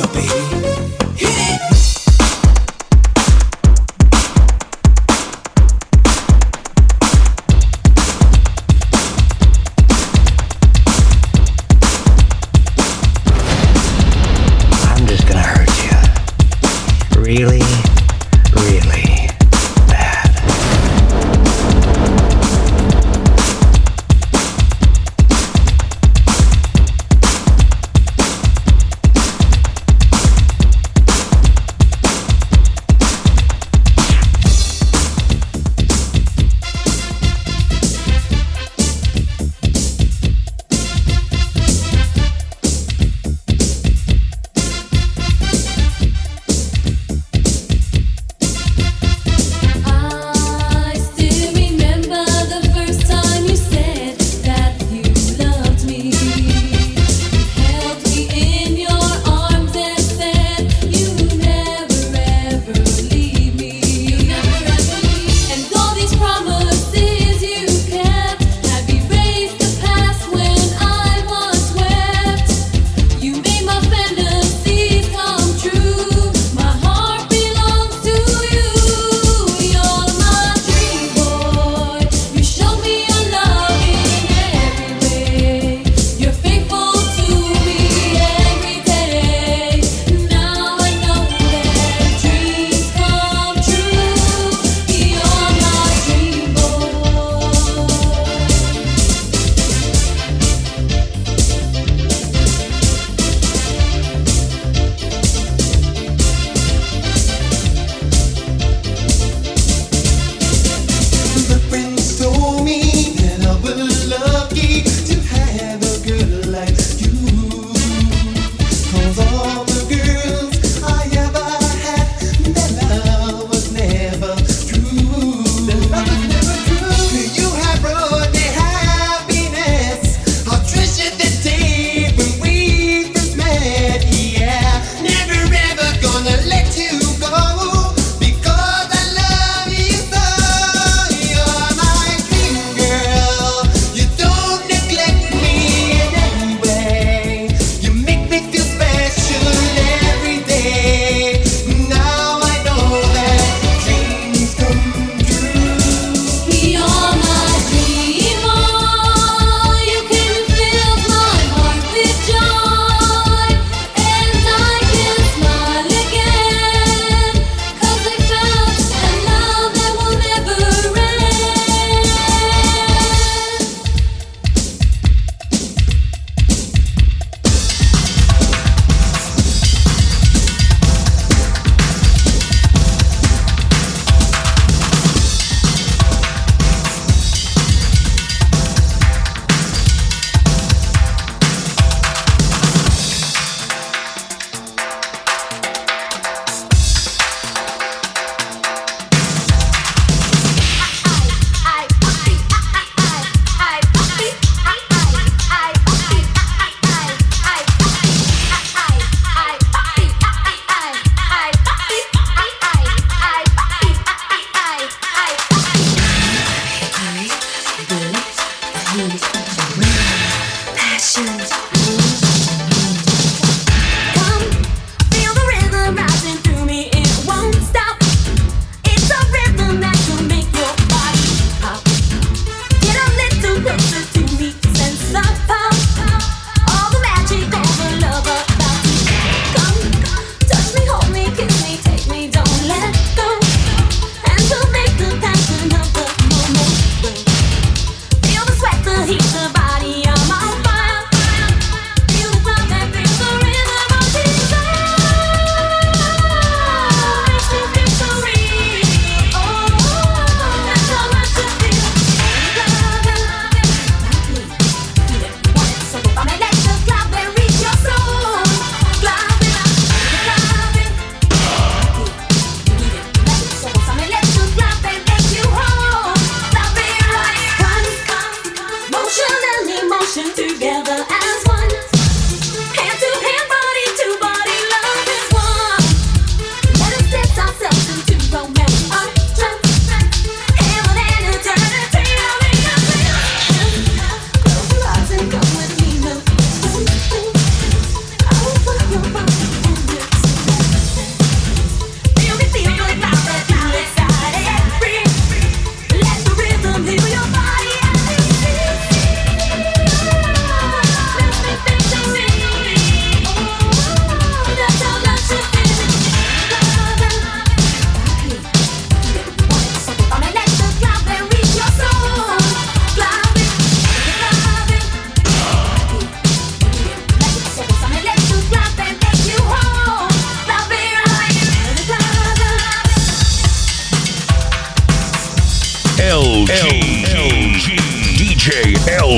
baby.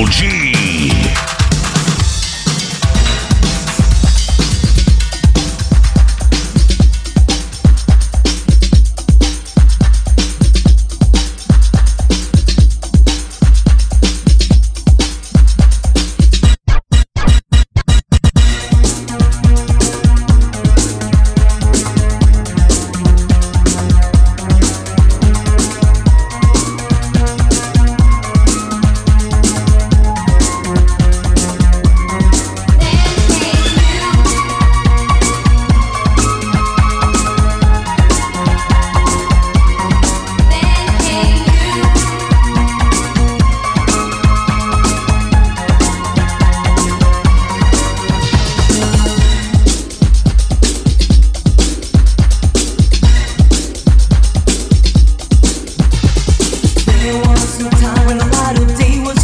G. Once was no time when a light of day was.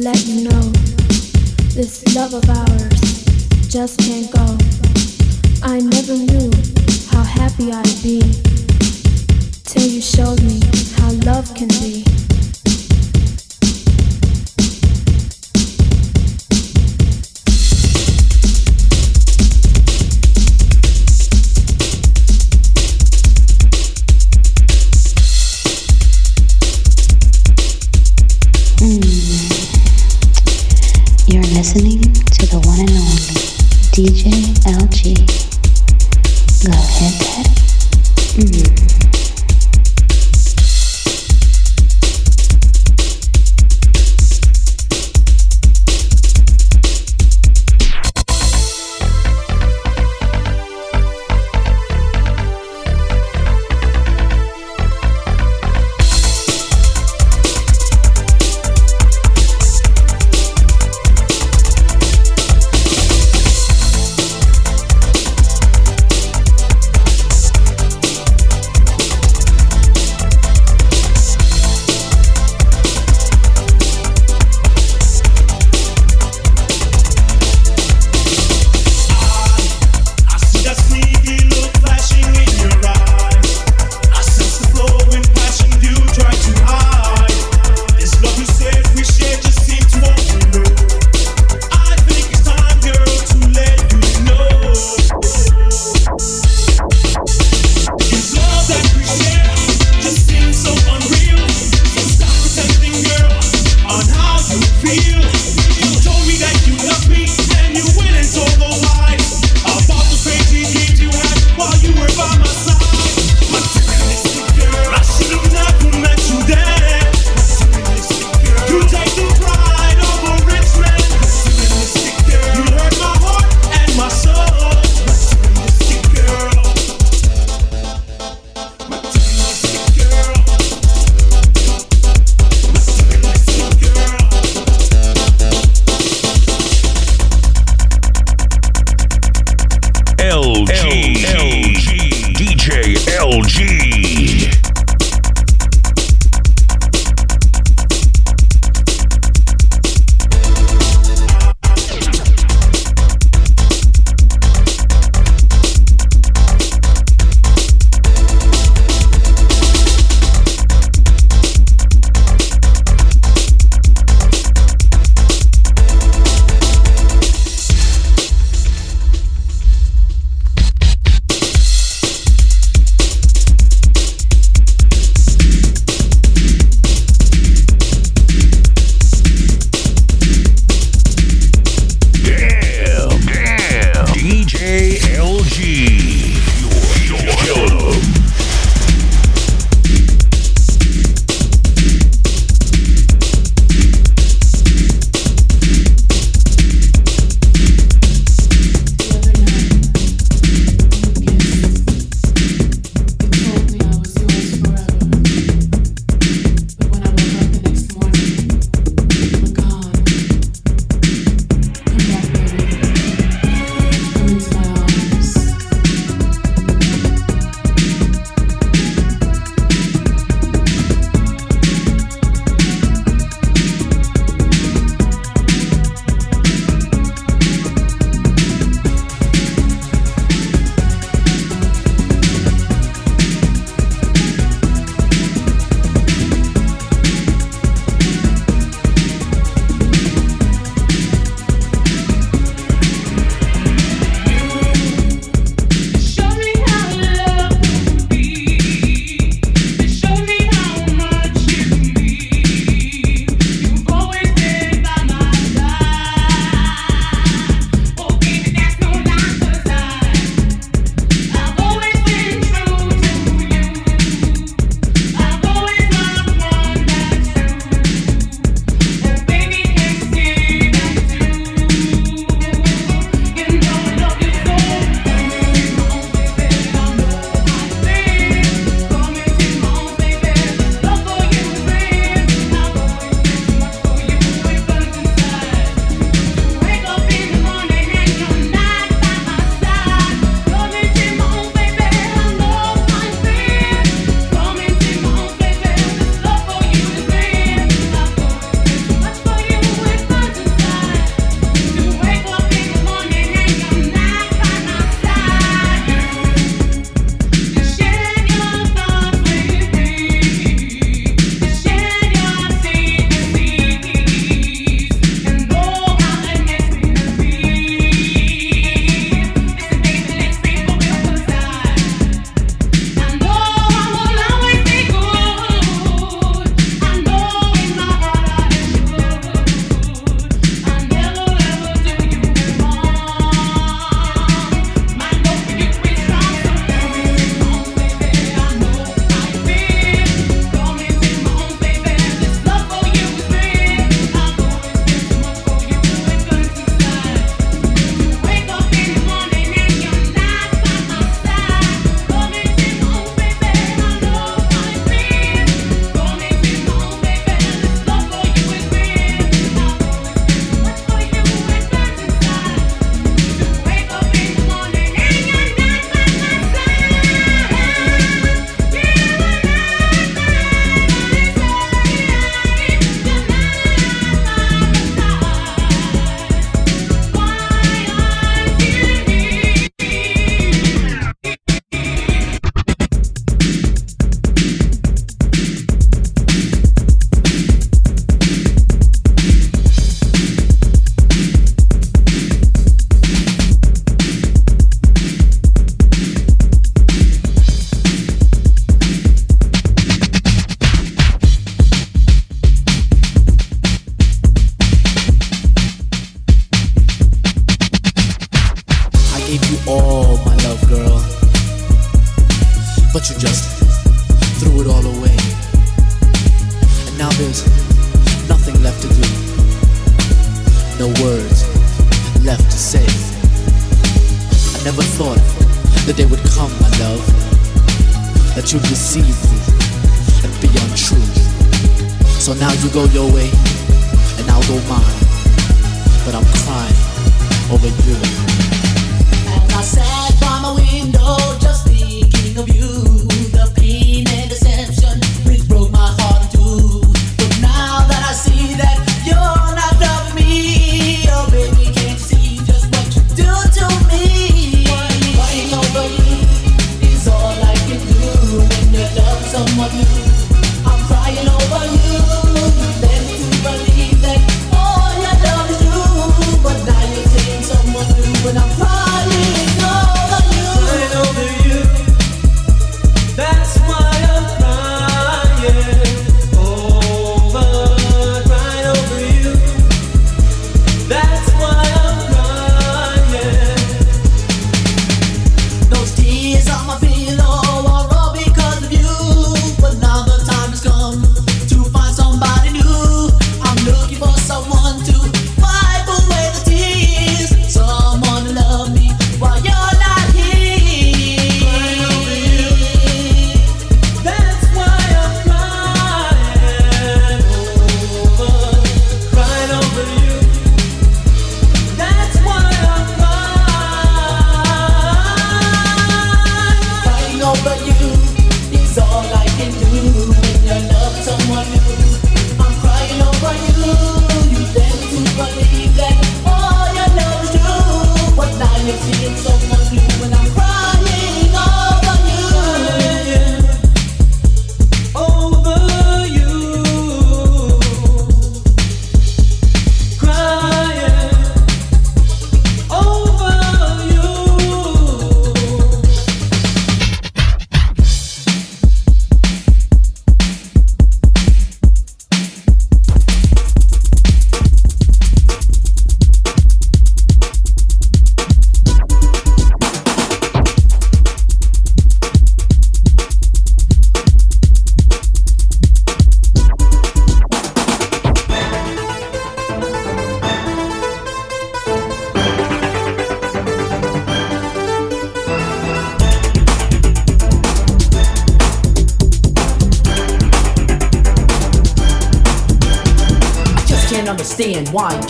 let you know this love of ours just can't go. I never knew how happy I'd be till you showed me how love can be.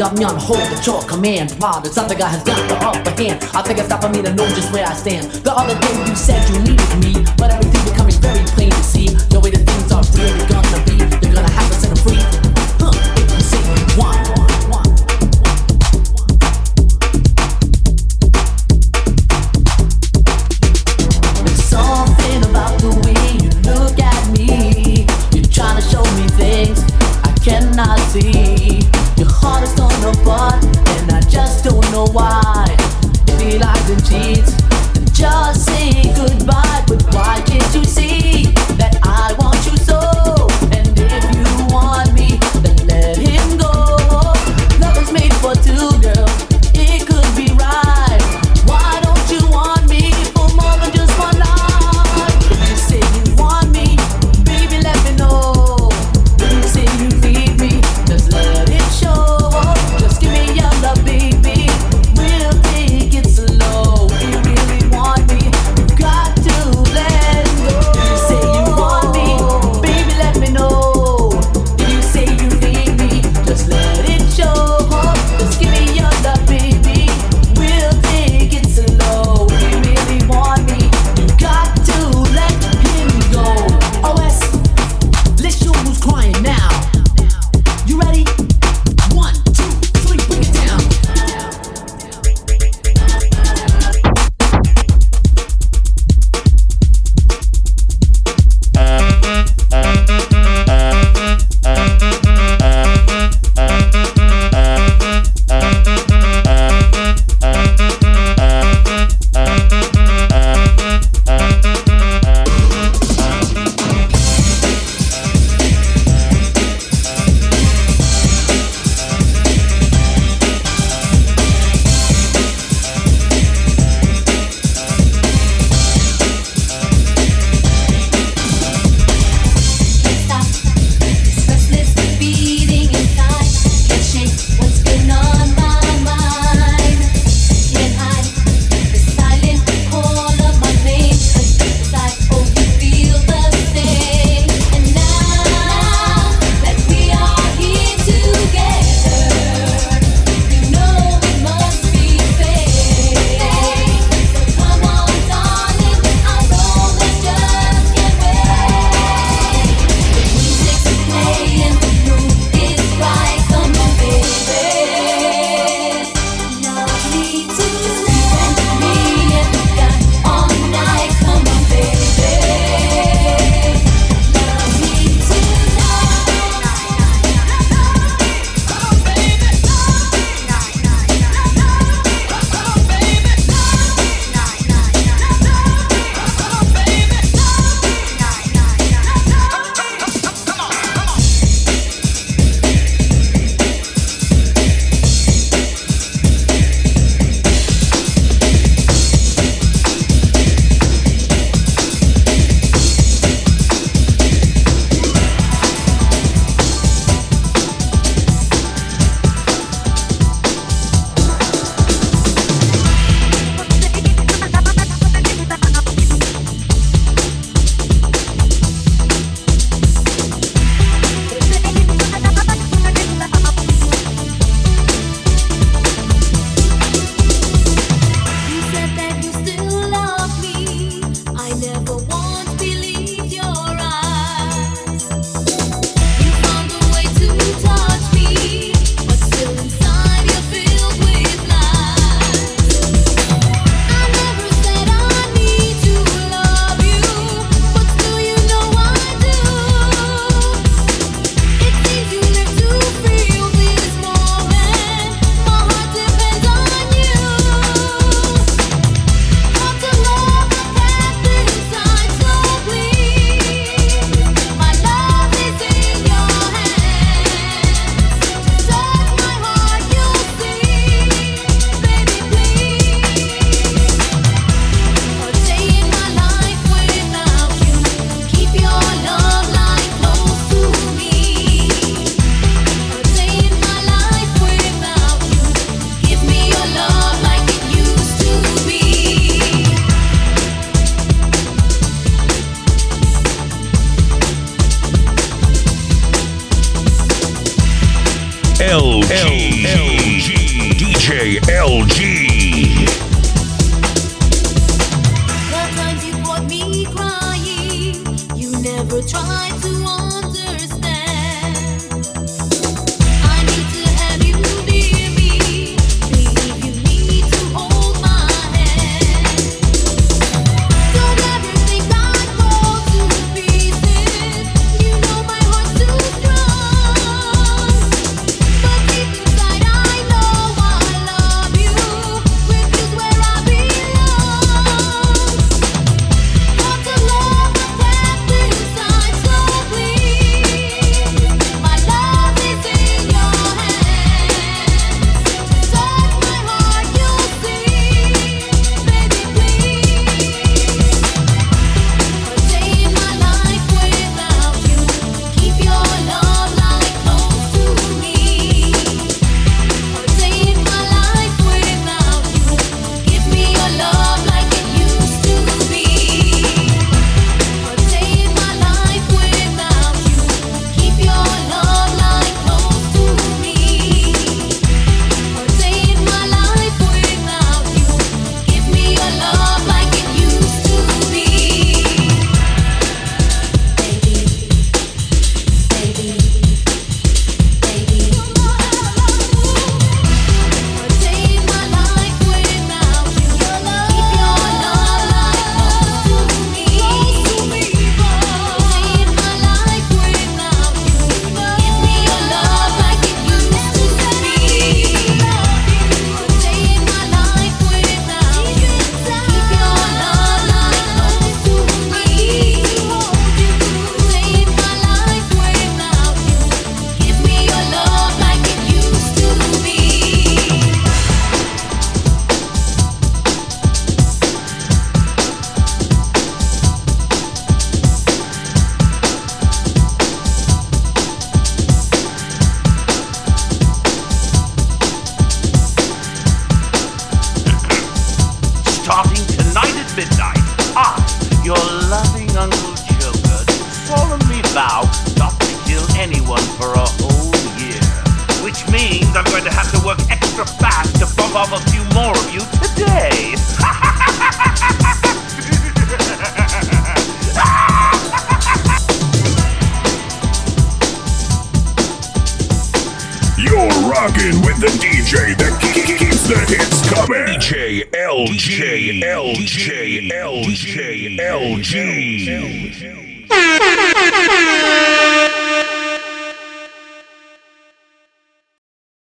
Understand why Damyan hold the chore command While this other guy has got the upper hand I think it's time for me to know just where I stand. The other day you said you needed me But everything becoming very plain to see. The way that things are really gonna be I cannot see. Your heart is torn apart, and I just don't know why. If he lies and cheats, then just say goodbye. But why can't you see that I want you so?